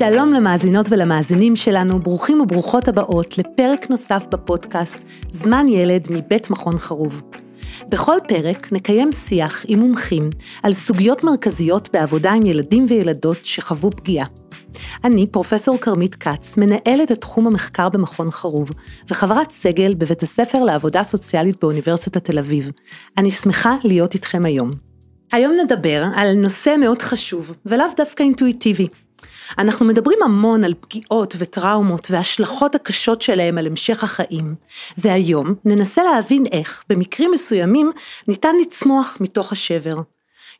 שלום למאזינות ולמאזינים שלנו, ברוכים וברוכות הבאות לפרק נוסף בפודקאסט זמן ילד מבית מכון חרוב. בכל פרק נקיים שיח עם מומחים על סוגיות מרכזיות בעבודה עם ילדים וילדות שחוו פגיעה. אני, פרופסור כרמית כץ, מנהלת את תחום המחקר במכון חרוב, וחברת סגל בבית הספר לעבודה סוציאלית באוניברסיטת תל אביב. אני שמחה להיות איתכם היום. היום נדבר על נושא מאוד חשוב, ולאו דווקא אינטואיטיבי. אנחנו מדברים המון על פגיעות וטראומות והשלכות הקשות שלהם על המשך החיים, והיום ננסה להבין איך, במקרים מסוימים, ניתן לצמוח מתוך השבר.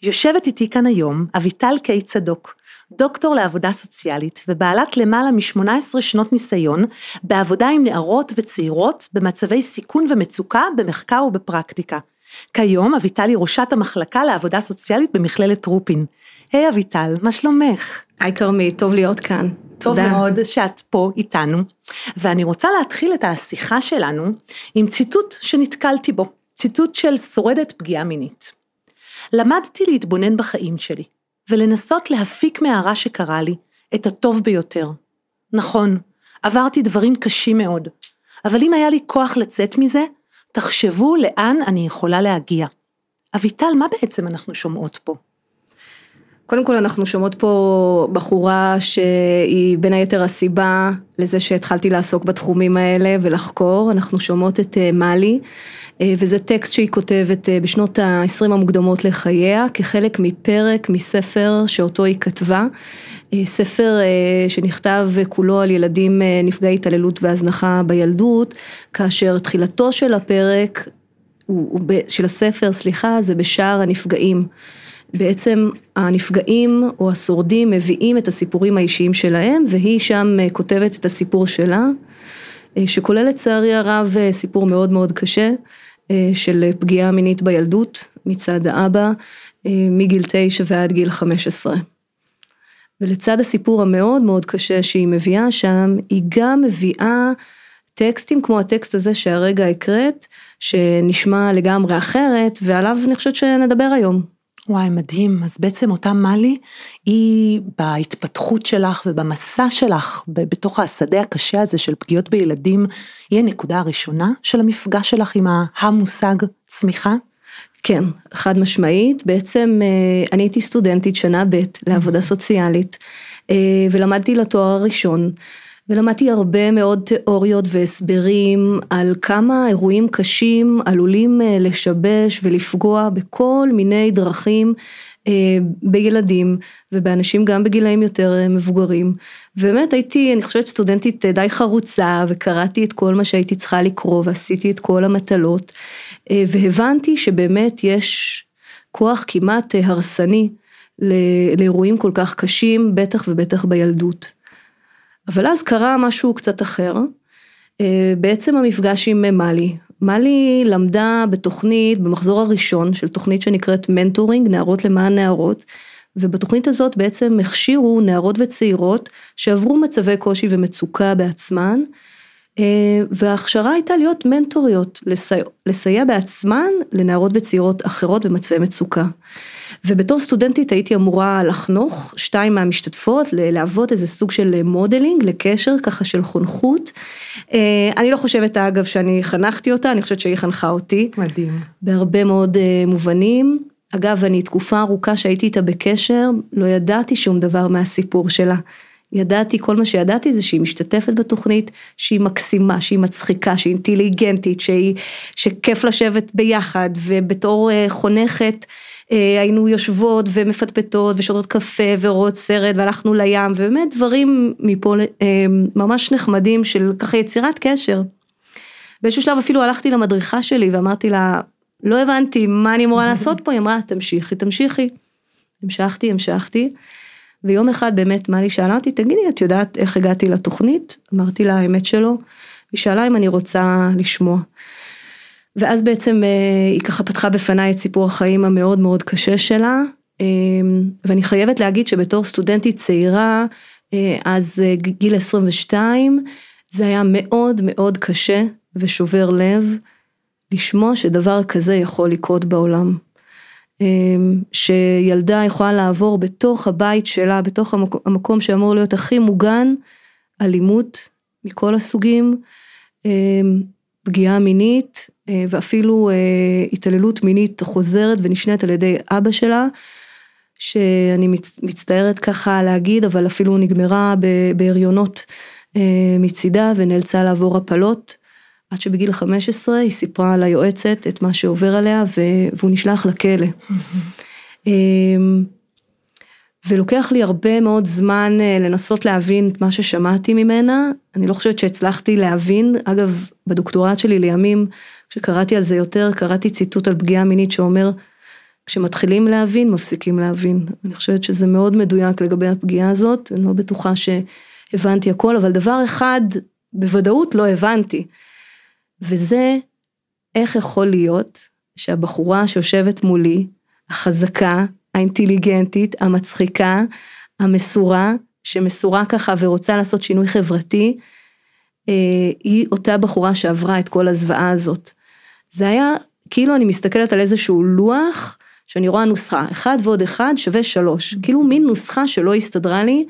יושבת איתי כאן היום אביטל קיי צדוק, דוקטור לעבודה סוציאלית ובעלת למעלה מ-18 שנות ניסיון בעבודה עם נערות וצעירות במצבי סיכון ומצוקה במחקר ובפרקטיקה. כיום אביטל היא ראשת המחלקה לעבודה סוציאלית במכללת רופין. היי hey, אביטל, מה שלומך? היי כרמי, טוב להיות כאן. טוב תודה. מאוד שאת פה איתנו, ואני רוצה להתחיל את השיחה שלנו עם ציטוט שנתקלתי בו, ציטוט של שורדת פגיעה מינית. למדתי להתבונן בחיים שלי, ולנסות להפיק מהרע שקרה לי את הטוב ביותר. נכון, עברתי דברים קשים מאוד, אבל אם היה לי כוח לצאת מזה, תחשבו לאן אני יכולה להגיע. אביטל, מה בעצם אנחנו שומעות פה? קודם כל אנחנו שומעות פה בחורה שהיא בין היתר הסיבה לזה שהתחלתי לעסוק בתחומים האלה ולחקור, אנחנו שומעות את אה, מאלי אה, וזה טקסט שהיא כותבת אה, בשנות ה-20 המוקדמות לחייה כחלק מפרק מספר שאותו היא כתבה, ספר שנכתב כולו על ילדים נפגעי התעללות והזנחה בילדות, כאשר תחילתו של הפרק, של הספר, סליחה, זה בשער הנפגעים. בעצם הנפגעים או השורדים מביאים את הסיפורים האישיים שלהם והיא שם אה, כותבת את הסיפור שלה, אה, שכולל לצערי הרב אה, סיפור מאוד מאוד קשה של פגיעה מינית בילדות מצד האבא מגיל תשע ועד גיל חמש עשרה. ולצד הסיפור המאוד מאוד קשה שהיא מביאה שם, היא גם מביאה טקסטים כמו הטקסט הזה שהרגע הקראת, שנשמע לגמרי אחרת, ועליו אני חושבת שנדבר היום. וואי, מדהים. אז בעצם אותה מאלי, היא בהתפתחות שלך ובמסע שלך, בתוך השדה הקשה הזה של פגיעות בילדים, היא הנקודה הראשונה של המפגש שלך עם המושג צמיחה? כן, חד משמעית. בעצם אה, אני הייתי סטודנטית שנה ב' לעבודה סוציאלית, אה, ולמדתי לתואר הראשון. ולמדתי הרבה מאוד תיאוריות והסברים על כמה אירועים קשים עלולים אה, לשבש ולפגוע בכל מיני דרכים אה, בילדים ובאנשים גם בגילאים יותר אה, מבוגרים. באמת הייתי, אני חושבת סטודנטית די חרוצה וקראתי את כל מה שהייתי צריכה לקרוא ועשיתי את כל המטלות והבנתי שבאמת יש כוח כמעט הרסני לאירועים כל כך קשים, בטח ובטח בילדות. אבל אז קרה משהו קצת אחר, אה, בעצם המפגש עם מאלי. מאלי למדה בתוכנית, במחזור הראשון של תוכנית שנקראת מנטורינג, נערות למען נערות, ובתוכנית הזאת בעצם הכשירו נערות וצעירות שעברו מצבי קושי ומצוקה בעצמן, אה, וההכשרה הייתה להיות מנטוריות, לסייע, לסייע בעצמן לנערות וצעירות אחרות במצבי מצוקה. ובתור סטודנטית הייתי אמורה לחנוך שתיים מהמשתתפות, להוות איזה סוג של modeling לקשר ככה של חונכות. אה, אני לא חושבת אגב שאני חנכתי אותה, אני חושבת שהיא חנכה אותי. מדהים. בהרבה מאוד אה, מובנים. אגב, אני תקופה ארוכה שהייתי איתה בקשר, לא ידעתי שום דבר מהסיפור שלה. ידעתי, כל מה שידעתי זה שהיא משתתפת בתוכנית, שהיא מקסימה, שהיא מצחיקה, שהיא אינטליגנטית, שהיא, שכיף לשבת ביחד, ובתור אה, חונכת, היינו יושבות ומפטפטות ושותות קפה ורואות סרט והלכנו לים ובאמת דברים מפה אה, ממש נחמדים של ככה יצירת קשר. באיזשהו שלב אפילו הלכתי למדריכה שלי ואמרתי לה לא הבנתי מה אני אמורה לעשות פה היא אמרה תמשיכי תמשיכי. המשכתי המשכתי ויום אחד באמת מלי שאלה אותי תגידי את יודעת איך הגעתי לתוכנית אמרתי לה האמת שלא. היא שאלה אם אני רוצה לשמוע. ואז בעצם אה, היא ככה פתחה בפניי את סיפור החיים המאוד מאוד קשה שלה, אה, ואני חייבת להגיד שבתור סטודנטית צעירה, אה, אז גיל 22, זה היה מאוד מאוד קשה ושובר לב לשמוע שדבר כזה יכול לקרות בעולם. שילדה יכולה לעבור בתוך הבית שלה, בתוך המקום שאמור להיות הכי מוגן, אלימות מכל הסוגים, פגיעה מינית ואפילו התעללות מינית חוזרת ונשנית על ידי אבא שלה. שאני מצטערת ככה להגיד, אבל אפילו נגמרה בהריונות אה, מצידה ונאלצה לעבור הפלות. עד שבגיל 15 היא סיפרה ליועצת את מה שעובר עליה והוא נשלח לכלא. ולוקח לי הרבה מאוד זמן אה, לנסות להבין את מה ששמעתי ממנה, אני לא חושבת שהצלחתי להבין, אגב בדוקטורט שלי לימים, כשקראתי על זה יותר, קראתי ציטוט על פגיעה מינית שאומר, כשמתחילים להבין, מפסיקים להבין. אני חושבת שזה מאוד מדויק לגבי הפגיעה הזאת, אני לא בטוחה שהבנתי הכל, אבל דבר אחד בוודאות לא הבנתי, וזה איך יכול להיות שהבחורה שיושבת מולי, החזקה, האינטליגנטית, המצחיקה, המסורה, שמסורה ככה ורוצה לעשות שינוי חברתי, אה, היא אותה בחורה שעברה את כל הזוועה הזאת. זה היה כאילו אני מסתכלת על איזשהו לוח שאני רואה נוסחה, אחד ועוד אחד שווה שלוש, כאילו מין נוסחה שלא הסתדרה לי,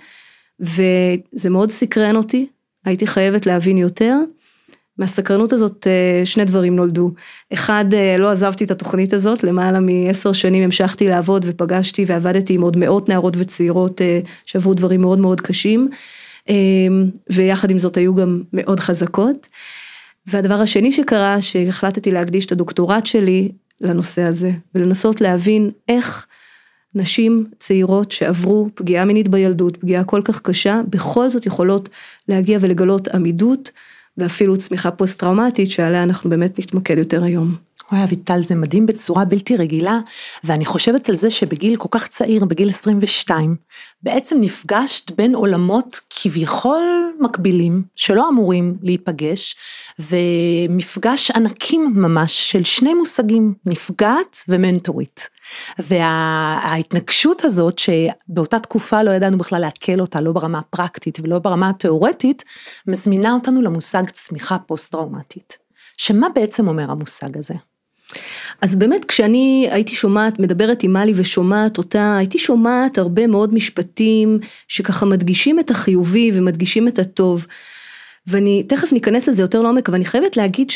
וזה מאוד סקרן אותי, הייתי חייבת להבין יותר. מהסקרנות הזאת אה, שני דברים נולדו. אחד, אה, לא עזבתי את התוכנית הזאת, למעלה מעשר שנים המשכתי לעבוד ופגשתי ועבדתי עם עוד מאות נערות וצעירות אה, שעברו דברים מאוד מאוד קשים, ויחד עם זאת היו גם מאוד חזקות. והדבר השני שקרה, שהחלטתי להקדיש את הדוקטורט שלי לנושא הזה, ולנסות להבין איך נשים צעירות שעברו פגיעה מינית בילדות, פגיעה כל כך קשה, בכל זאת יכולות להגיע ולגלות עמידות ואפילו צמיחה פוסט טראומטית שעליה אנחנו באמת נתמקד יותר היום. וואי אביטל זה מדהים בצורה בלתי רגילה ואני חושבת על זה שבגיל כל כך צעיר בגיל 22 בעצם נפגשת בין עולמות כביכול מקבילים שלא אמורים להיפגש ומפגש ענקים ממש של שני מושגים נפגעת ומנטורית. וההתנגשות הזאת שבאותה תקופה לא ידענו בכלל לעכל אותה לא ברמה הפרקטית ולא ברמה התיאורטית מזמינה אותנו למושג צמיחה פוסט טראומטית. שמה בעצם אומר המושג הזה? אז באמת כשאני הייתי שומעת, מדברת עם מלי ושומעת אותה, הייתי שומעת הרבה מאוד משפטים שככה מדגישים את החיובי ומדגישים את הטוב. ואני תכף ניכנס לזה יותר לעומק, אבל אני חייבת להגיד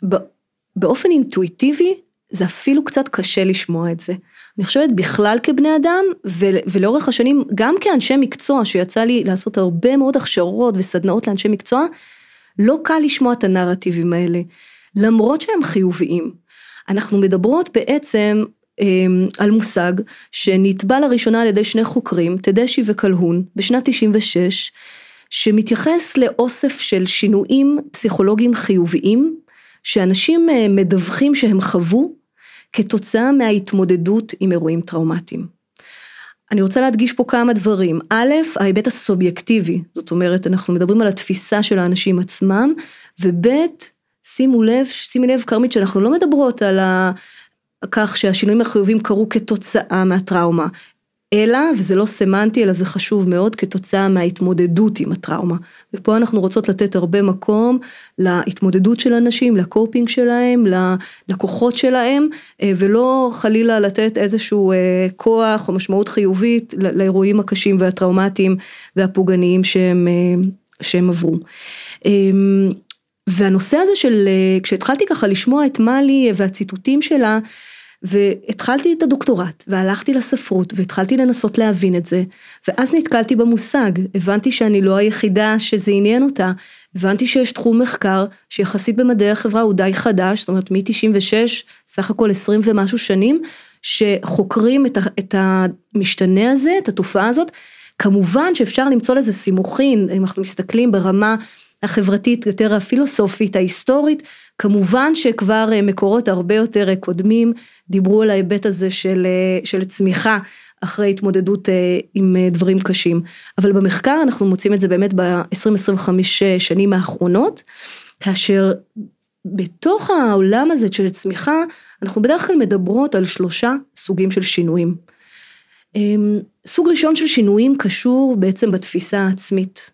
שבאופן אינטואיטיבי זה אפילו קצת קשה לשמוע את זה. אני חושבת בכלל כבני אדם ולאורך השנים גם כאנשי מקצוע שיצא לי לעשות הרבה מאוד הכשרות וסדנאות לאנשי מקצוע, לא קל לשמוע את הנרטיבים האלה. למרות שהם חיוביים. אנחנו מדברות בעצם אמ, על מושג שנתבע לראשונה על ידי שני חוקרים, תדשי וקלהון, בשנת 96, שמתייחס לאוסף של שינויים פסיכולוגיים חיוביים, שאנשים אה, מדווחים שהם חוו כתוצאה מההתמודדות עם אירועים טראומטיים. אני רוצה להדגיש פה כמה דברים. א', ההיבט הסובייקטיבי, זאת אומרת, אנחנו מדברים על התפיסה של האנשים עצמם, וב', שימו לב, שימי לב כרמית שאנחנו לא מדברות על ה... כך שהשינויים החיובים קרו כתוצאה מהטראומה, אלא, וזה לא סמנטי אלא זה חשוב מאוד, כתוצאה מההתמודדות עם הטראומה. ופה אנחנו רוצות לתת הרבה מקום להתמודדות של אנשים, לקופינג שלהם, ללקוחות שלהם, אה, ולא חלילה לתת איזשהו אה, כוח או משמעות חיובית לאירועים הקשים והטראומטיים והפוגעניים שהם, אה, שהם עברו. והנושא הזה של, אה, כשהתחלתי ככה לשמוע את מאלי והציטוטים שלה, והתחלתי את הדוקטורט, והלכתי לספרות, והתחלתי לנסות להבין את זה, ואז נתקלתי במושג, הבנתי שאני לא היחידה שזה עניין אותה, הבנתי שיש תחום מחקר שיחסית במדעי החברה הוא די חדש, זאת אומרת מ-96, סך הכל 20 ומשהו שנים, שחוקרים את, את המשתנה הזה, את התופעה הזאת, כמובן שאפשר למצוא לזה סימוכין, אם אנחנו מסתכלים ברמה החברתית, יותר הפילוסופית, ההיסטורית, כמובן שכבר אה, מקורות הרבה יותר אה, קודמים דיברו על ההיבט הזה של, אה, של צמיחה אחרי התמודדות עם דברים קשים. אבל במחקר אנחנו מוצאים את זה באמת ב-20-25 שנים האחרונות, כאשר בתוך העולם הזה של צמיחה, אנחנו בדרך כלל מדברות על שלושה סוגים של שינויים. אמ, סוג ראשון של שינויים קשור בעצם בתפיסה העצמית.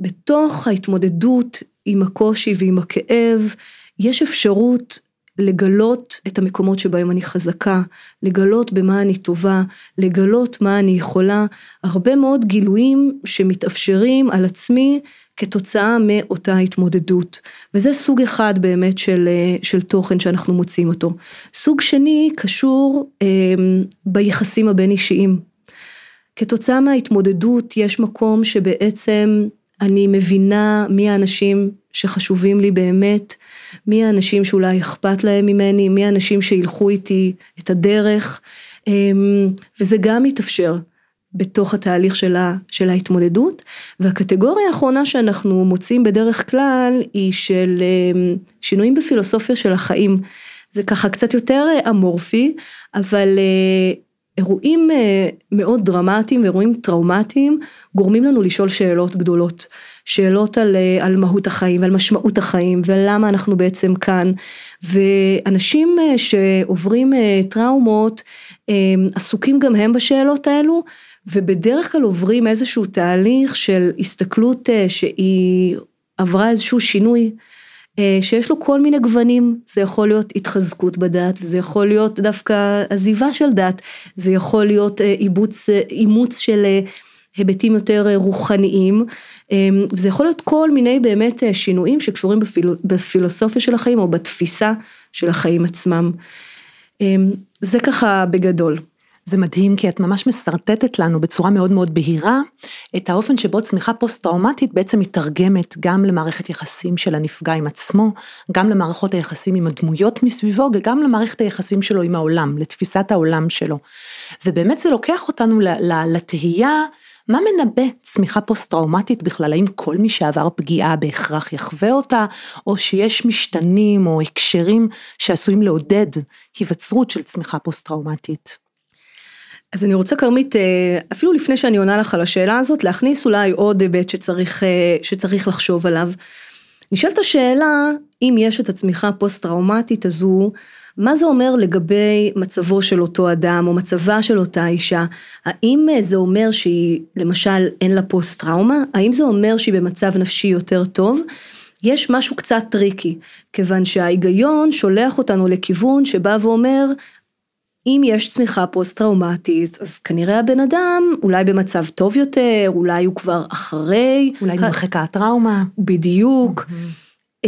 בתוך ההתמודדות עם הקושי ועם הכאב, יש אפשרות לגלות את המקומות שבהם אני חזקה, לגלות במה אני טובה, לגלות מה אני יכולה, הרבה מאוד גילויים שמתאפשרים על עצמי כתוצאה מאותה התמודדות. וזה סוג אחד באמת של, של תוכן שאנחנו מוצאים אותו. סוג שני קשור אה, ביחסים הבין אישיים. כתוצאה מההתמודדות יש מקום שבעצם אני מבינה מי האנשים שחשובים לי באמת, מי האנשים שאולי אכפת להם ממני, מי האנשים שילכו איתי את הדרך, אמ, וזה גם מתאפשר בתוך התהליך שלה, של ההתמודדות. והקטגוריה האחרונה שאנחנו מוצאים בדרך כלל היא של אמ, שינויים בפילוסופיה של החיים. זה ככה קצת יותר אמורפי, אבל אה, אירועים אה, מאוד דרמטיים ואירועים טראומטיים גורמים לנו לשאול שאלות גדולות. שאלות על, אה, על מהות החיים ועל משמעות החיים ולמה אנחנו בעצם כאן. ואנשים אה, שעוברים טראומות עסוקים גם הם בשאלות האלו ובדרך כלל עוברים איזשהו תהליך של הסתכלות שהיא עברה איזשהו שינוי. אה, שיש לו כל מיני גוונים, זה יכול להיות התחזקות בדת, וזה יכול להיות דווקא עזיבה של דת, זה יכול להיות אה, איבוץ, אה, אימוץ של היבטים יותר רוחניים, וזה יכול להיות כל מיני באמת שינויים שקשורים בפיל, בפילוסופיה של החיים או בתפיסה של החיים עצמם. זה ככה בגדול. זה מדהים כי את ממש משרטטת לנו בצורה מאוד מאוד בהירה את האופן שבו צמיחה פוסט-טראומטית בעצם מתרגמת גם למערכת יחסים של הנפגע עם עצמו, גם למערכות היחסים עם הדמויות מסביבו וגם למערכת היחסים שלו עם העולם, לתפיסת העולם שלו. ובאמת זה לוקח אותנו לתהייה מה מנבא צמיחה פוסט-טראומטית בכלל? האם כל מי שעבר פגיעה בהכרח יחווה אותה, או שיש משתנים או הקשרים שעשויים לעודד היווצרות של צמיחה פוסט-טראומטית? אז אני רוצה כרמית, אה, אפילו לפני שאני עונה לך על השאלה הזאת, להכניס אולי עוד היבט שצריך, אה, שצריך לחשוב עליו. נשאלת השאלה, אם יש את הצמיחה הפוסט-טראומטית הזו, מה זה אומר לגבי מצבו של אותו אדם או מצבה של אותה אישה? האם אה, זה אומר שהיא, למשל, אין לה פוסט-טראומה? האם זה אומר שהיא במצב נפשי יותר טוב? יש משהו קצת tricky, כיוון שההיגיון שולח אותנו לכיוון שבא ואומר, אם יש צמיחה פוסט-טראומטית, אז כנראה הבן אדם אולי במצב טוב יותר, אולי הוא כבר אחרי. אולי נמחקה הטראומה. בדיוק. Mm-hmm.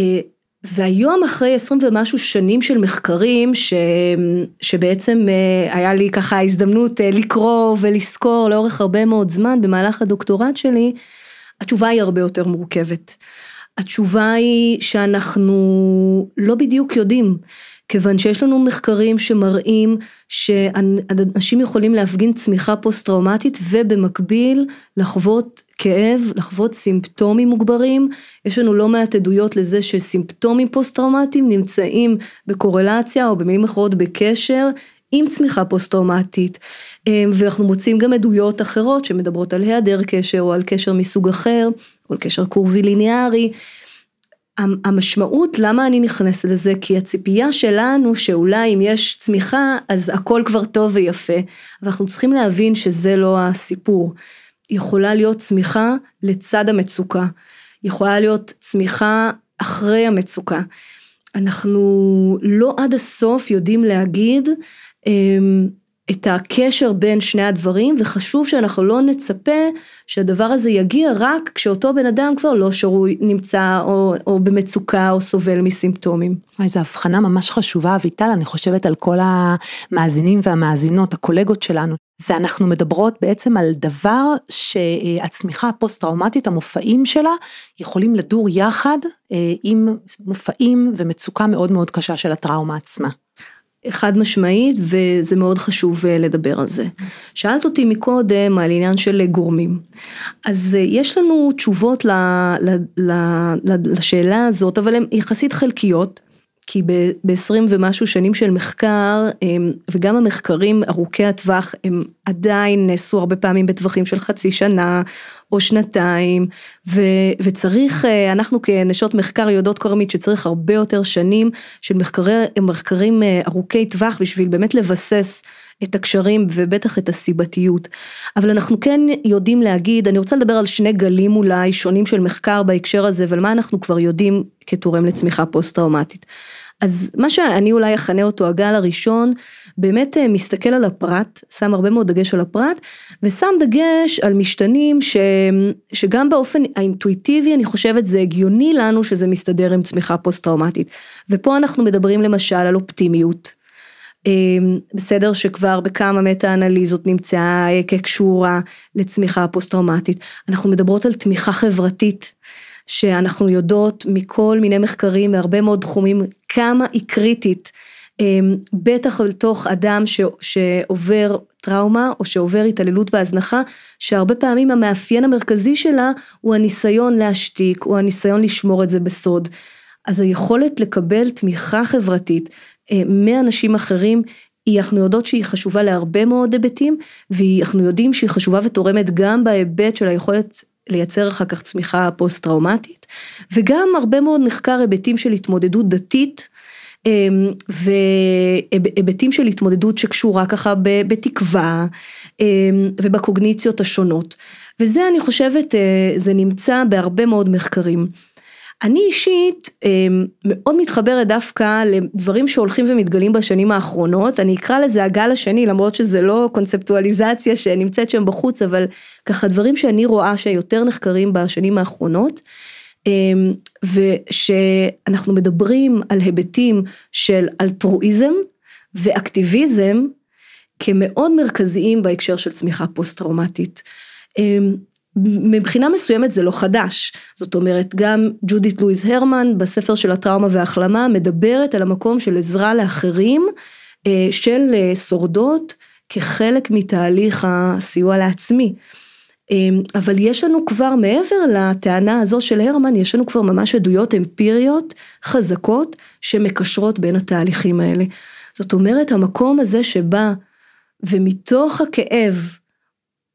והיום אחרי עשרים ומשהו שנים של מחקרים, ש... שבעצם אה, היה לי ככה הזדמנות אה, לקרוא ולזכור לאורך הרבה מאוד זמן במהלך הדוקטורט שלי, התשובה היא הרבה יותר מורכבת. התשובה היא שאנחנו לא בדיוק יודעים. כיוון שיש לנו מחקרים שמראים שאנשים יכולים להפגין צמיחה פוסט-טראומטית ובמקביל לחוות כאב, לחוות סימפטומים מוגברים. יש לנו לא מעט עדויות לזה שסימפטומים פוסט-טראומטיים נמצאים בקורלציה או במילים אחרות בקשר עם צמיחה פוסט-טראומטית, אמ, ואנחנו מוצאים גם עדויות אחרות שמדברות על היעדר קשר או על קשר מסוג אחר, או על קשר קורבי ליניארי. המשמעות למה אני נכנסת לזה כי הציפייה שלנו שאולי אם יש צמיחה אז הכל כבר טוב ויפה ואנחנו צריכים להבין שזה לא הסיפור. יכולה להיות צמיחה לצד המצוקה, יכולה להיות צמיחה אחרי המצוקה. אנחנו לא עד הסוף יודעים להגיד אמ, את הקשר בין שני הדברים וחשוב שאנחנו לא נצפה שהדבר הזה יגיע רק כשאותו בן אדם כבר לא שרוי נמצא או, או במצוקה או סובל מסימפטומים. זו הבחנה ממש חשובה אביטל אני חושבת על כל המאזינים והמאזינות הקולגות שלנו ואנחנו מדברות בעצם על דבר שהצמיחה הפוסט טראומטית המופעים שלה יכולים לדור יחד אה, עם מופעים ומצוקה מאוד מאוד קשה של הטראומה עצמה. חד משמעית וזה מאוד חשוב אה, לדבר על זה. שאלת אותי מקודם על עניין של גורמים. אז אה, יש לנו תשובות לשאלה הזאת אבל הן יחסית חלקיות. כי ב-20 ומשהו שנים של מחקר, וגם המחקרים ארוכי הטווח, הם עדיין נעשו הרבה פעמים בטווחים של חצי שנה או שנתיים, ו, וצריך, אה, אנחנו כנשות מחקר יודעות כרמית שצריך הרבה יותר שנים של מחקרי, מחקרים אה, ארוכי טווח בשביל באמת לבסס את הקשרים ובטח את הסיבתיות. אבל אנחנו כן יודעים להגיד, אני רוצה לדבר על שני גלים אולי שונים של מחקר בהקשר הזה, ועל מה אנחנו כבר יודעים כתורם לצמיחה פוסט טראומטית. אז מה שאני אולי אכנה אותו הגל הראשון, באמת אה, מסתכל על הפרט, שם הרבה מאוד דגש על הפרט, ושם דגש על משתנים ש, שגם באופן האינטואיטיבי אני חושבת זה הגיוני לנו שזה מסתדר עם צמיחה פוסט טראומטית. ופה אנחנו מדברים למשל על אופטימיות. אה, בסדר שכבר בכמה מטה אנליזות נמצאה כקשורה לצמיחה פוסט טראומטית. אנחנו מדברות על תמיכה חברתית. שאנחנו יודעות מכל מיני מחקרים והרבה מאוד תחומים כמה היא קריטית, אמ, בטח לתוך אדם ש, שעובר טראומה או שעובר התעללות והזנחה, שהרבה פעמים המאפיין המרכזי שלה הוא הניסיון להשתיק, או הניסיון לשמור את זה בסוד. אז היכולת לקבל תמיכה חברתית אה, מאנשים אחרים, היא, אנחנו יודעות שהיא חשובה להרבה מאוד היבטים, ואנחנו יודעים שהיא חשובה ותורמת גם בהיבט של היכולת לייצר אחר כך צמיחה פוסט טראומטית, וגם הרבה מאוד נחקר היבטים של התמודדות דתית, אמ, והיבטים של התמודדות שקשורה ככה בתקווה אמ, ובקוגניציות השונות. וזה אני חושבת, אה, זה נמצא בהרבה מאוד מחקרים. אני אישית אמ, מאוד מתחברת דווקא לדברים שהולכים ומתגלים בשנים האחרונות, אני אקרא לזה הגל השני למרות שזה לא קונספטואליזציה שנמצאת שם בחוץ, אבל ככה דברים שאני רואה שיותר נחקרים בשנים האחרונות. אמ, ושאנחנו מדברים על היבטים של אלטרואיזם ואקטיביזם כמאוד מרכזיים בהקשר של צמיחה פוסט טראומטית. מבחינה מסוימת זה לא חדש, זאת אומרת גם ג'ודית לואיז הרמן בספר של הטראומה וההחלמה מדברת על המקום של עזרה לאחרים אה, של אה, שורדות כחלק מתהליך הסיוע לעצמי. אמ, אבל יש לנו כבר מעבר לטענה הזו של הרמן, יש לנו כבר ממש עדויות אמפיריות חזקות שמקשרות בין התהליכים האלה. זאת אומרת המקום הזה שבא ומתוך הכאב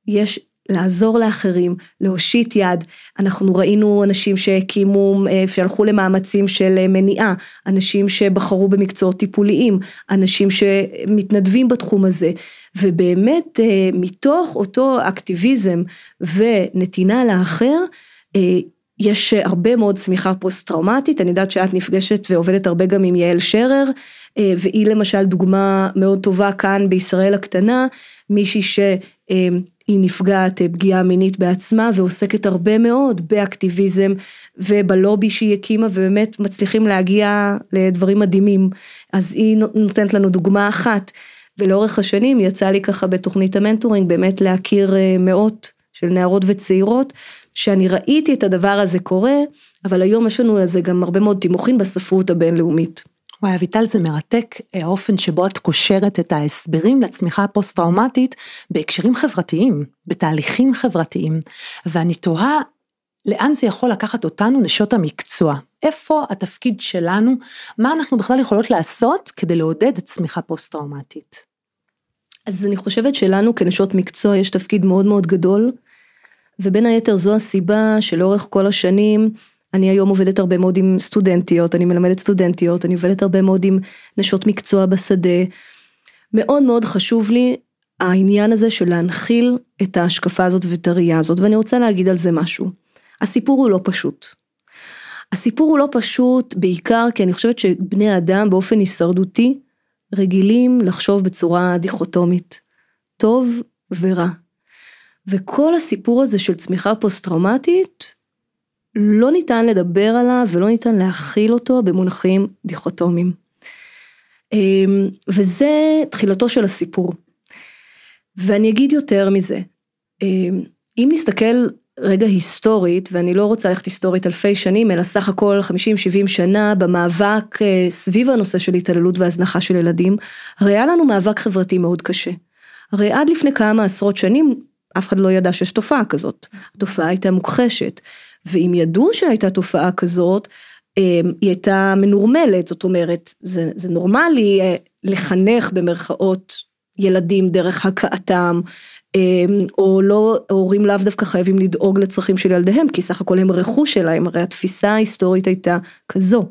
יש לעזור לאחרים, להושיט יד. אנחנו ראינו אנשים שהקימו, אה, שהלכו למאמצים של אה, מניעה, אנשים שבחרו במקצועות טיפוליים, אנשים שמתנדבים בתחום הזה, ובאמת אה, מתוך אותו אקטיביזם ונתינה לאחר, יש הרבה מאוד צמיחה פוסט טראומטית, אני יודעת שאת נפגשת ועובדת הרבה גם עם יעל שרר, והיא למשל דוגמה מאוד טובה כאן בישראל הקטנה, מישהי ש... היא נפגעת אה, פגיעה מינית בעצמה ועוסקת הרבה מאוד באקטיביזם ובלובי שהיא הקימה ובאמת מצליחים להגיע לדברים מדהימים. אז היא נותנת לנו דוגמה אחת ולאורך השנים יצא לי ככה בתוכנית המנטורינג באמת להכיר אה, מאות של נערות וצעירות שאני ראיתי את הדבר הזה קורה אבל היום יש לנו על זה גם הרבה מאוד תימוכין בספרות הבינלאומית. וואי אביטל זה מרתק אה, האופן שבו את קושרת את ההסברים לצמיחה הפוסט-טראומטית בהקשרים חברתיים, בתהליכים חברתיים, ואני תוהה לאן זה יכול לקחת אותנו נשות המקצוע, איפה התפקיד שלנו, מה אנחנו בכלל יכולות לעשות כדי לעודד צמיחה פוסט-טראומטית. אז אני חושבת שלנו כנשות מקצוע יש תפקיד מאוד מאוד גדול, ובין היתר זו הסיבה שלאורך כל השנים אני היום עובדת הרבה מאוד עם סטודנטיות, אני מלמדת סטודנטיות, אני עובדת הרבה מאוד עם נשות מקצוע בשדה. מאוד מאוד חשוב לי העניין הזה של להנחיל את ההשקפה הזאת ואת הראייה הזאת, ואני רוצה להגיד על זה משהו. הסיפור הוא לא פשוט. הסיפור הוא לא פשוט בעיקר כי אני חושבת שבני אדם באופן הישרדותי רגילים לחשוב בצורה דיכוטומית, טוב ורע. וכל הסיפור הזה של צמיחה פוסט טראומטית לא ניתן לדבר עליו ולא ניתן להכיל אותו במונחים דיכוטומיים. אמ, וזה תחילתו של הסיפור. ואני אגיד יותר מזה, אמ, אם נסתכל רגע היסטורית, ואני לא רוצה ללכת היסטורית אלפי שנים, אלא סך הכל 50-70 שנה במאבק אה, סביב הנושא של התעללות והזנחה של ילדים, הרי היה לנו מאבק חברתי מאוד קשה. הרי עד לפני כמה עשרות שנים אף אחד לא ידע שיש תופעה כזאת. התופעה הייתה מוכחשת. ואם ידעו שהייתה תופעה כזאת, אמ, היא הייתה מנורמלת, זאת אומרת, זה, זה נורמלי אה, לחנך במרכאות ילדים דרך הכאתם, אמ, או לא, הורים לאו דווקא חייבים לדאוג לצרכים של ילדיהם, כי סך הכל הם רכוש שלהם, הרי התפיסה ההיסטורית הייתה כזו.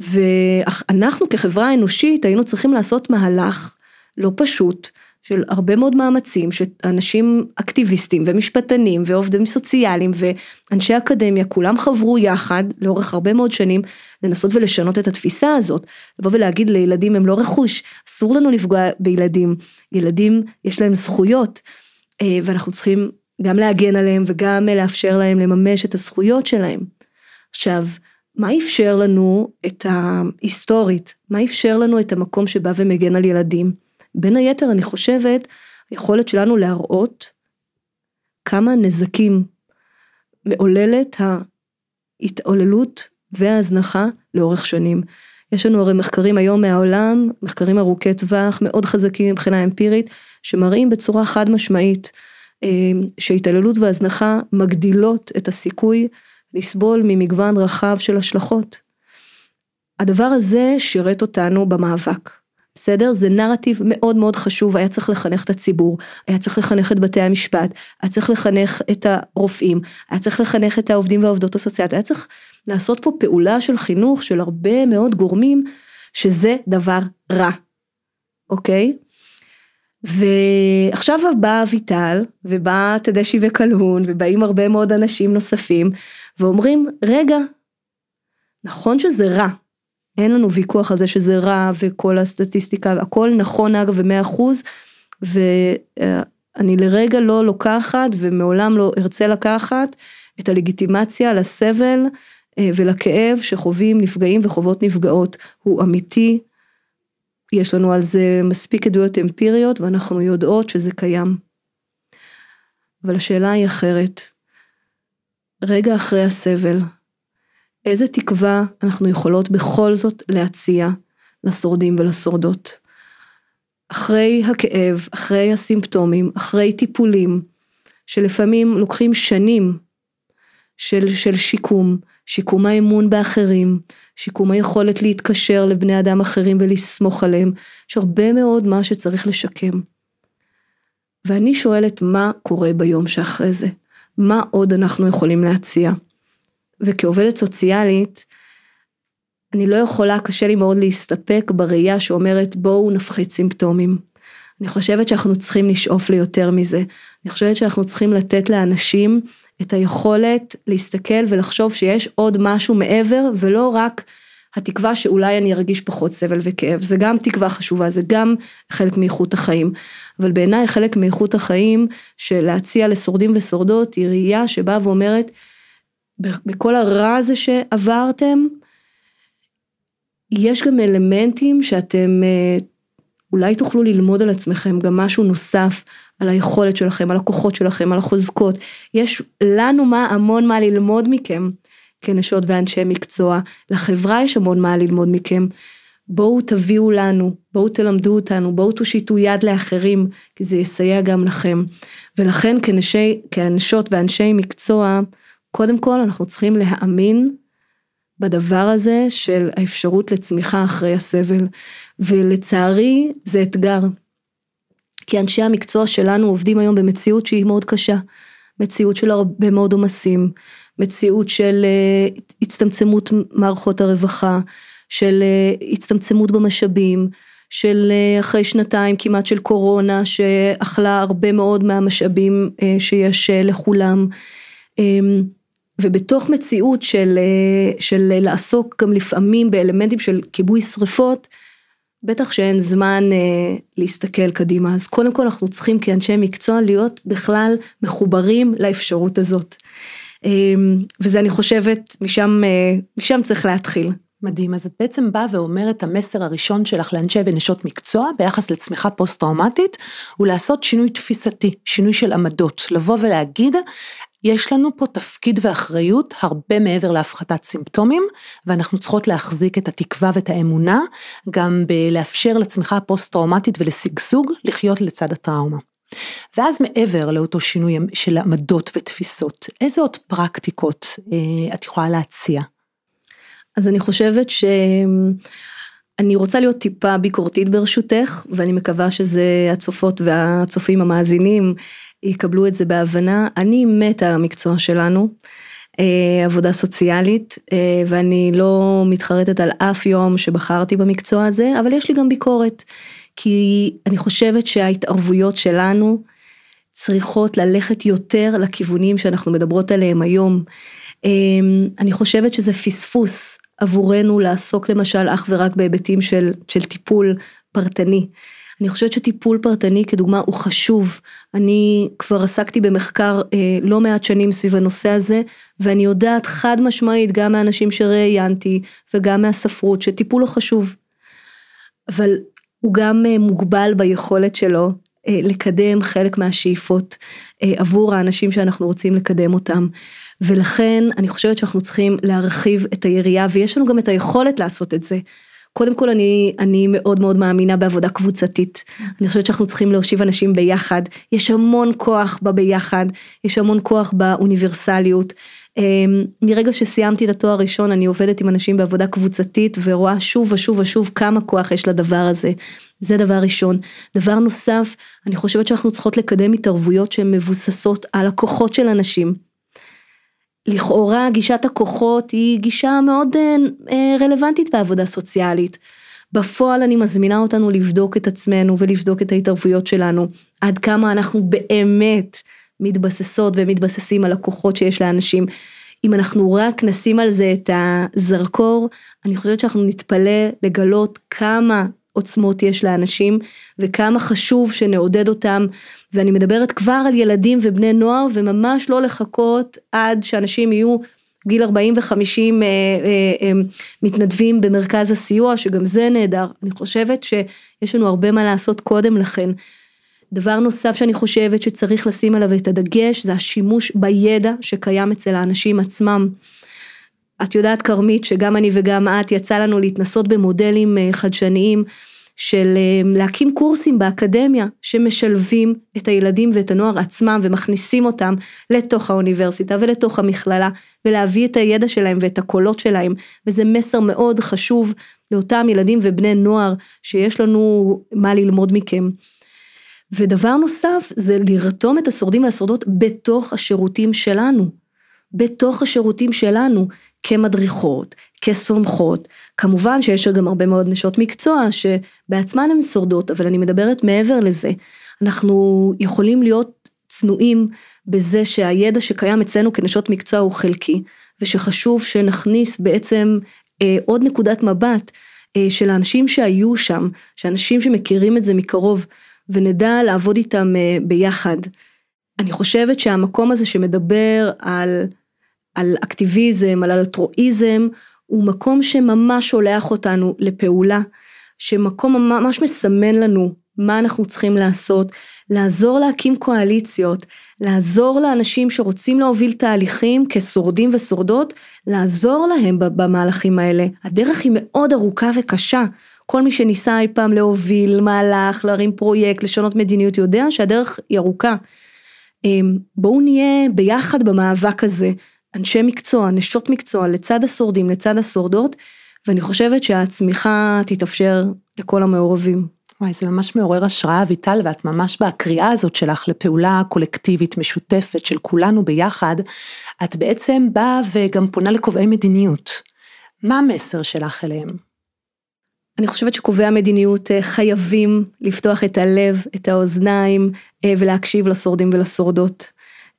ואנחנו כחברה אנושית היינו צריכים לעשות מהלך לא פשוט, של הרבה מאוד מאמצים שאנשים אקטיביסטים ומשפטנים ועובדים סוציאליים ואנשי אקדמיה כולם חברו יחד לאורך הרבה מאוד שנים לנסות ולשנות את התפיסה הזאת. לבוא ולהגיד לילדים הם לא רכוש, אסור לנו לפגוע בילדים, ילדים יש להם זכויות אה, ואנחנו צריכים גם להגן עליהם וגם לאפשר להם לממש את הזכויות שלהם. עכשיו, מה אפשר לנו את ההיסטורית, מה אפשר לנו את המקום שבא ומגן על ילדים? בין היתר אני חושבת, היכולת שלנו להראות כמה נזקים מעוללת ההתעוללות וההזנחה לאורך שנים. יש לנו הרי מחקרים היום מהעולם, מחקרים ארוכי טווח, מאוד חזקים מבחינה אמפירית, שמראים בצורה חד משמעית אה, שהתעללות והזנחה מגדילות את הסיכוי לסבול ממגוון רחב של השלכות. הדבר הזה שירת אותנו במאבק. בסדר? זה נרטיב מאוד מאוד חשוב, היה צריך לחנך את הציבור, היה צריך לחנך את בתי המשפט, היה צריך לחנך את הרופאים, היה צריך לחנך את העובדים והעובדות הסוציאליות, היה צריך לעשות פה פעולה של חינוך של הרבה מאוד גורמים, שזה דבר רע, אוקיי? ועכשיו בא אביטל, ובא תדשי וקלהון, ובאים הרבה מאוד אנשים נוספים, ואומרים, רגע, נכון שזה רע, אין לנו ויכוח על זה שזה רע וכל הסטטיסטיקה, הכל נכון אגב במאה אחוז, ואני לרגע לא לוקחת ומעולם לא ארצה לקחת את הלגיטימציה לסבל אה, ולכאב שחווים נפגעים וחוות נפגעות, הוא אמיתי, יש לנו על זה מספיק עדויות אמפיריות ואנחנו יודעות שזה קיים. אבל השאלה היא אחרת. רגע אחרי הסבל, איזה תקווה אנחנו יכולות בכל זאת להציע לשורדים ולשורדות. אחרי הכאב, אחרי הסימפטומים, אחרי טיפולים, שלפעמים לוקחים שנים של, של שיקום, שיקום האמון באחרים, שיקום היכולת להתקשר לבני אדם אחרים ולסמוך עליהם, יש הרבה מאוד מה שצריך לשקם. ואני שואלת מה קורה ביום שאחרי זה, מה עוד אנחנו יכולים להציע. וכעובדת סוציאלית, אני לא יכולה, קשה לי מאוד להסתפק בראייה שאומרת בואו נפחית סימפטומים. אני חושבת שאנחנו צריכים לשאוף ליותר מזה. אני חושבת שאנחנו צריכים לתת לאנשים את היכולת להסתכל ולחשוב שיש עוד משהו מעבר ולא רק התקווה שאולי אני ארגיש פחות סבל וכאב. זה גם תקווה חשובה, זה גם חלק מאיכות החיים. אבל בעיניי חלק מאיכות החיים של להציע לשורדים ושורדות היא ראייה שבאה ואומרת בכל הרע הזה שעברתם, יש גם אלמנטים שאתם אה, אולי תוכלו ללמוד על עצמכם גם משהו נוסף על היכולת שלכם, על הכוחות שלכם, על החוזקות. יש לנו מה, המון מה ללמוד מכם כנשות ואנשי מקצוע, לחברה יש המון מה ללמוד מכם. בואו תביאו לנו, בואו תלמדו אותנו, בואו תושיטו יד לאחרים, כי זה יסייע גם לכם. ולכן כנשי, כאנשות ואנשי מקצוע, קודם כל אנחנו צריכים להאמין בדבר הזה של האפשרות לצמיחה אחרי הסבל, ולצערי זה אתגר. כי אנשי המקצוע שלנו עובדים היום במציאות שהיא מאוד קשה, מציאות של הרבה מאוד עומסים, מציאות של uh, הצטמצמות מערכות הרווחה, של uh, הצטמצמות במשאבים, של uh, אחרי שנתיים כמעט של קורונה שאכלה הרבה מאוד מהמשאבים uh, שיש uh, לכולם. Um, ובתוך מציאות של, אה, של לעסוק גם לפעמים באלמנטים של כיבוי שרפות, בטח שאין זמן אה, להסתכל קדימה. אז קודם כל אנחנו צריכים כאנשי מקצוע להיות בכלל מחוברים לאפשרות הזאת. אה, וזה אני חושבת, משם, אה, משם צריך להתחיל. מדהים, אז את בעצם באה ואומרת המסר הראשון שלך לאנשי ונשות מקצוע ביחס לצמיחה פוסט-טראומטית, הוא לעשות שינוי תפיסתי, שינוי של עמדות, לבוא ולהגיד, יש לנו פה תפקיד ואחריות הרבה מעבר להפחתת סימפטומים, ואנחנו צריכות להחזיק את התקווה ואת האמונה, גם בלאפשר לצמיחה הפוסט-טראומטית ולשגשוג לחיות לצד הטראומה. ואז מעבר לאותו שינוי של עמדות ותפיסות, איזה עוד פרקטיקות אה, את יכולה להציע? אז אני חושבת ש... אני רוצה להיות טיפה ביקורתית ברשותך, ואני מקווה שזה הצופות והצופים המאזינים יקבלו את זה בהבנה. אני מתה על המקצוע שלנו, אה, עבודה סוציאלית, אה, ואני לא מתחרטת על אף יום שבחרתי במקצוע הזה, אבל יש לי גם ביקורת. כי אני חושבת שההתערבויות שלנו צריכות ללכת יותר לכיוונים שאנחנו מדברות עליהם היום. אמ, אני חושבת שזה פספוס עבורנו לעסוק למשל אך ורק בהיבטים של, של טיפול פרטני. אני חושבת שטיפול פרטני כדוגמה הוא חשוב. אני כבר עסקתי במחקר אה, לא מעט שנים סביב הנושא הזה, ואני יודעת חד משמעית גם מהאנשים שראיינתי וגם מהספרות שטיפול הוא חשוב. אבל הוא גם אה, מוגבל ביכולת שלו אה, לקדם חלק מהשאיפות אה, עבור האנשים שאנחנו רוצים לקדם אותם. ולכן אני חושבת שאנחנו צריכים להרחיב את היריעה ויש לנו גם את היכולת לעשות את זה. קודם כל אני, אני מאוד מאוד מאמינה בעבודה קבוצתית. אני חושבת שאנחנו צריכים להושיב אנשים ביחד. יש המון כוח בביחד, יש המון כוח באוניברסליות. אמ, מרגע שסיימתי את התואר הראשון אני עובדת עם אנשים בעבודה קבוצתית ורואה שוב ושוב ושוב כמה כוח יש לדבר הזה. זה דבר ראשון. דבר נוסף, אני חושבת שאנחנו צריכות לקדם התערבויות שהן מבוססות על הכוחות של אנשים. לכאורה גישת הכוחות היא גישה מאוד אה, אה, רלוונטית בעבודה סוציאלית. בפועל אני מזמינה אותנו לבדוק את עצמנו ולבדוק את ההתערבויות שלנו, עד כמה אנחנו באמת מתבססות ומתבססים על הכוחות שיש לאנשים. אם אנחנו רק נשים על זה את הזרקור, אני חושבת שאנחנו נתפלא לגלות כמה עוצמות יש לאנשים וכמה חשוב שנעודד אותם ואני מדברת כבר על ילדים ובני נוער וממש לא לחכות עד שאנשים יהיו גיל 40 ו-50 אה, אה, מתנדבים במרכז הסיוע שגם זה נהדר אני חושבת שיש לנו הרבה מה לעשות קודם לכן. דבר נוסף שאני חושבת שצריך לשים עליו את הדגש זה השימוש בידע שקיים אצל האנשים עצמם. את יודעת כרמית שגם אני וגם את יצא לנו להתנסות במודלים אה, חדשניים של אה, להקים קורסים באקדמיה שמשלבים את הילדים ואת הנוער עצמם ומכניסים אותם לתוך האוניברסיטה ולתוך המכללה ולהביא את הידע שלהם ואת הקולות שלהם וזה מסר מאוד חשוב לאותם ילדים ובני נוער שיש לנו מה ללמוד מכם. ודבר נוסף זה לרתום את השורדים והשורדות בתוך השירותים שלנו. בתוך השירותים שלנו כמדריכות, כסומכות. כמובן שיש גם הרבה מאוד נשות מקצוע שבעצמן הן שורדות, אבל אני מדברת מעבר לזה. אנחנו יכולים להיות צנועים בזה שהידע שקיים אצלנו כנשות מקצוע הוא חלקי, ושחשוב שנכניס בעצם אה, עוד נקודת מבט אה, של האנשים שהיו שם, שאנשים שמכירים את זה מקרוב, ונדע לעבוד איתם אה, ביחד. אני חושבת שהמקום הזה שמדבר על על אקטיביזם, על אלטרואיזם, הוא מקום שממש שולח אותנו לפעולה, שמקום ממש מסמן לנו מה אנחנו צריכים לעשות, לעזור להקים קואליציות, לעזור לאנשים שרוצים להוביל תהליכים כשורדים ושורדות, לעזור להם במהלכים האלה. הדרך היא מאוד ארוכה וקשה. כל מי שניסה אי פעם להוביל מהלך, להרים פרויקט, לשנות מדיניות, יודע שהדרך היא ארוכה. אמ, בואו נהיה ביחד במאבק הזה, אנשי מקצוע, נשות מקצוע, לצד השורדים, לצד השורדות, ואני חושבת שהצמיחה תתאפשר לכל המעורבים. וואי, זה ממש מעורר השראה, אביטל, ואת ממש בקריאה הזאת שלך לפעולה קולקטיבית משותפת של כולנו ביחד, את בעצם באה וגם פונה לקובעי מדיניות. מה המסר שלך אליהם? אני חושבת שקובעי המדיניות אה, חייבים לפתוח את הלב, את האוזניים, אה, ולהקשיב לשורדים ולשורדות.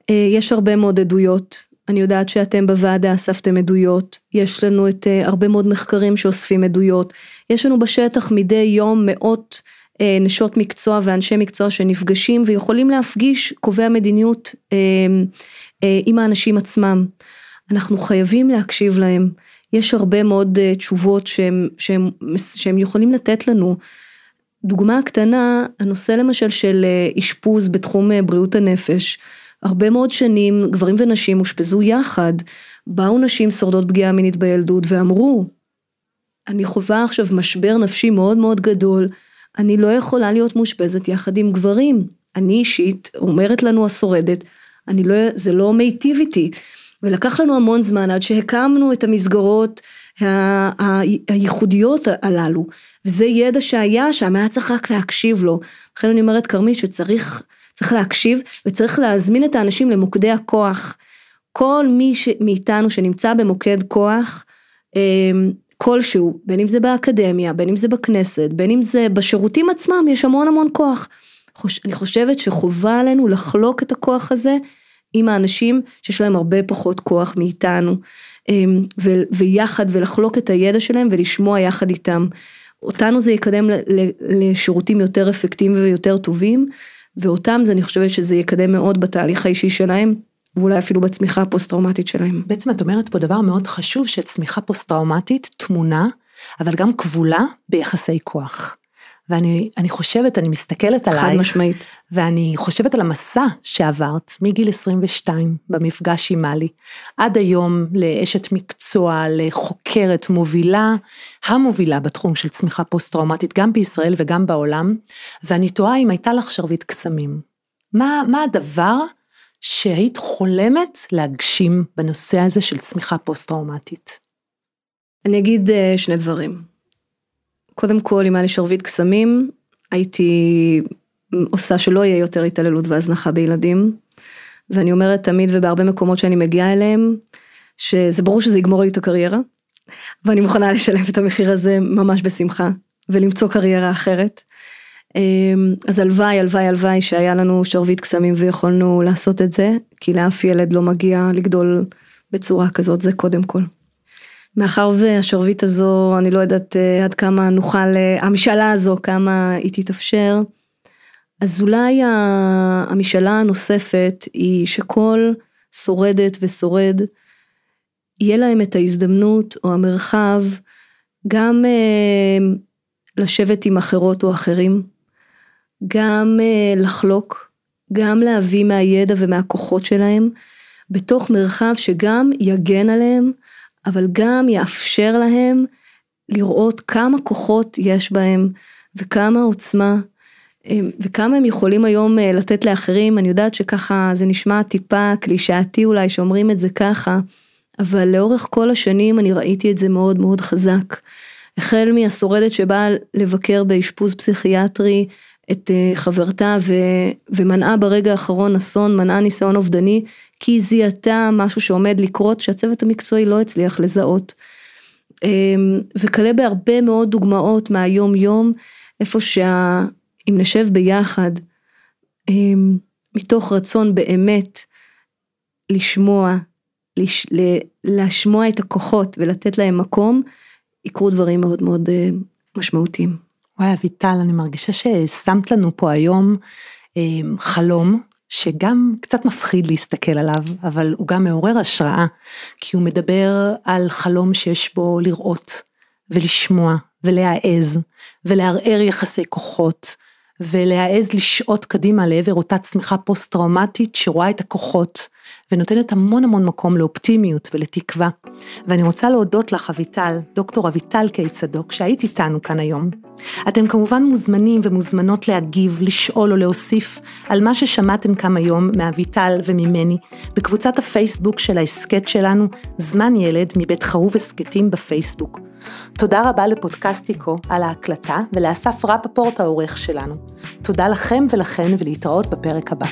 אה, יש הרבה מאוד עדויות אני יודעת שאתם בוועדה אספתם עדויות, יש לנו את uh, הרבה מאוד מחקרים שאוספים עדויות, יש לנו בשטח מדי יום מאות uh, נשות מקצוע ואנשי מקצוע שנפגשים ויכולים להפגיש קובעי המדיניות uh, uh, עם האנשים עצמם. אנחנו חייבים להקשיב להם, יש הרבה מאוד uh, תשובות שהם, שהם, שהם יכולים לתת לנו. דוגמה קטנה, הנושא למשל של אשפוז בתחום בריאות הנפש. הרבה מאוד שנים גברים ונשים אושפזו יחד. באו נשים שורדות פגיעה מינית בילדות ואמרו, אני חווה עכשיו משבר נפשי מאוד מאוד גדול, אני לא יכולה להיות מאושפזת יחד עם גברים. אני אישית, אומרת לנו השורדת, אני לא, זה לא מיטיב איתי. ולקח לנו המון זמן עד שהקמנו את המסגרות הייחודיות הללו, וזה ידע שהיה שם, היה צריך רק להקשיב לו. לכן אני אומרת כרמית שצריך צריך להקשיב וצריך להזמין את האנשים למוקדי הכוח. כל מי ש... מאיתנו שנמצא במוקד כוח, אמ, כלשהו, בין אם זה באקדמיה, בין אם זה בכנסת, בין אם זה בשירותים עצמם, יש המון המון כוח. אני חושבת שחובה עלינו לחלוק את הכוח הזה עם האנשים שיש להם הרבה פחות כוח מאיתנו, אמ, ויחד ולחלוק את הידע שלהם ולשמוע יחד איתם. אותנו זה יקדם לשירותים יותר אפקטיביים ויותר טובים, ואותם זה אני חושבת שזה יקדם מאוד בתהליך האישי שלהם, ואולי אפילו בצמיחה הפוסט-טראומטית שלהם. בעצם את אומרת פה דבר מאוד חשוב, שצמיחה פוסט-טראומטית תמונה, אבל גם כבולה ביחסי כוח. ואני חושבת, אני מסתכלת עלייך, חד משמעית, ואני חושבת על המסע שעברת מגיל 22 במפגש עם מלי, עד היום לאשת מקצוע, לחוקרת מובילה, המובילה בתחום של צמיחה פוסט-טראומטית, גם בישראל וגם בעולם, ואני תוהה אם הייתה לך שרביט קסמים. מה, מה הדבר שהיית חולמת להגשים בנושא הזה של צמיחה פוסט-טראומטית? אני אגיד אה, שני דברים. קודם כל, אם היה לי שרביט קסמים, הייתי עושה שלא יהיה יותר התעללות והזנחה בילדים. ואני אומרת תמיד ובהרבה מקומות שאני מגיעה אליהם, שזה ברור שזה יגמור לי את הקריירה, ואני מוכנה לשלם את המחיר הזה ממש בשמחה, ולמצוא קריירה אחרת. אמ, אז הלוואי, הלוואי, הלוואי שהיה לנו שרביט קסמים ויכולנו לעשות את זה, כי לאף ילד לא מגיע לגדול בצורה כזאת, זה קודם כל. מאחר והשרביט הזו, אני לא יודעת אה, עד כמה נוכל, אה, המשאלה הזו, כמה היא תתאפשר, אז אולי המשאלה הנוספת היא שכל שורדת ושורד, יהיה להם את ההזדמנות או המרחב גם אה, לשבת עם אחרות או אחרים, גם לחלוק, גם להביא מהידע ומהכוחות שלהם, בתוך מרחב שגם יגן עליהם אבל גם יאפשר להם לראות כמה כוחות יש בהם וכמה עוצמה וכמה הם יכולים היום אה, לתת לאחרים, אני יודעת שככה זה נשמע טיפה קלישאתי אולי שאומרים את זה ככה, אבל לאורך כל השנים אני ראיתי את זה מאוד מאוד חזק. החל מהשורדת שבאה לבקר באשפוז פסיכיאטרי את אה, חברתה ו, ומנעה ברגע האחרון אסון, מנעה ניסיון אובדני, כי היא זיהתה משהו שעומד לקרות שהצוות המקצועי לא הצליח לזהות. אמ, וכלה בהרבה מאוד דוגמאות מהיום יום, איפה שאם נשב ביחד, אמ, מתוך רצון באמת לשמוע, לש, לשמוע את הכוחות ולתת להם מקום, יקרו דברים מאוד מאוד אה, משמעותיים. וואי אביטל, אני מרגישה ששמת לנו פה היום אמ, חלום שגם קצת מפחיד להסתכל עליו, אבל הוא גם מעורר השראה, כי הוא מדבר על חלום שיש בו לראות ולשמוע ולהעז ולערער יחסי כוחות ולהעז לשעוט קדימה לעבר אותה צמיחה פוסט-טראומטית שרואה את הכוחות ונותנת המון המון מקום לאופטימיות ולתקווה. ואני רוצה להודות לך אביטל, דוקטור אביטל קיי צדוק, שהיית איתנו כאן היום. אתם כמובן מוזמנים ומוזמנות להגיב, לשאול או להוסיף על מה ששמעתם כאן היום מאביטל וממני בקבוצת הפייסבוק של ההסכת שלנו, זמן ילד מבית חרוב הסכתים בפייסבוק. תודה רבה לפודקאסטיקו על ההקלטה ולאסף רפפורט העורך שלנו. תודה לכם ולכן ולהתראות בפרק הבא.